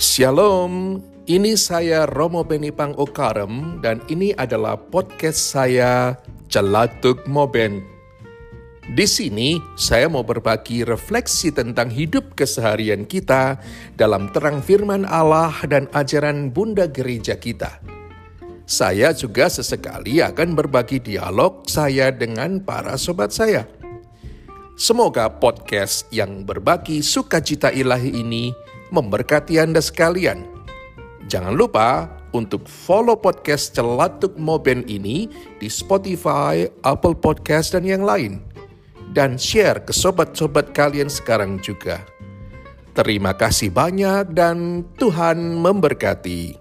Shalom, ini saya Romo Benipang Okarem dan ini adalah podcast saya Celatuk Moben. Di sini saya mau berbagi refleksi tentang hidup keseharian kita dalam terang firman Allah dan ajaran Bunda Gereja kita. Saya juga sesekali akan berbagi dialog saya dengan para sobat saya. Semoga podcast yang berbagi sukacita ilahi ini memberkati Anda sekalian. Jangan lupa untuk follow podcast Celatuk Moben ini di Spotify, Apple Podcast, dan yang lain. Dan share ke sobat-sobat kalian sekarang juga. Terima kasih banyak dan Tuhan memberkati.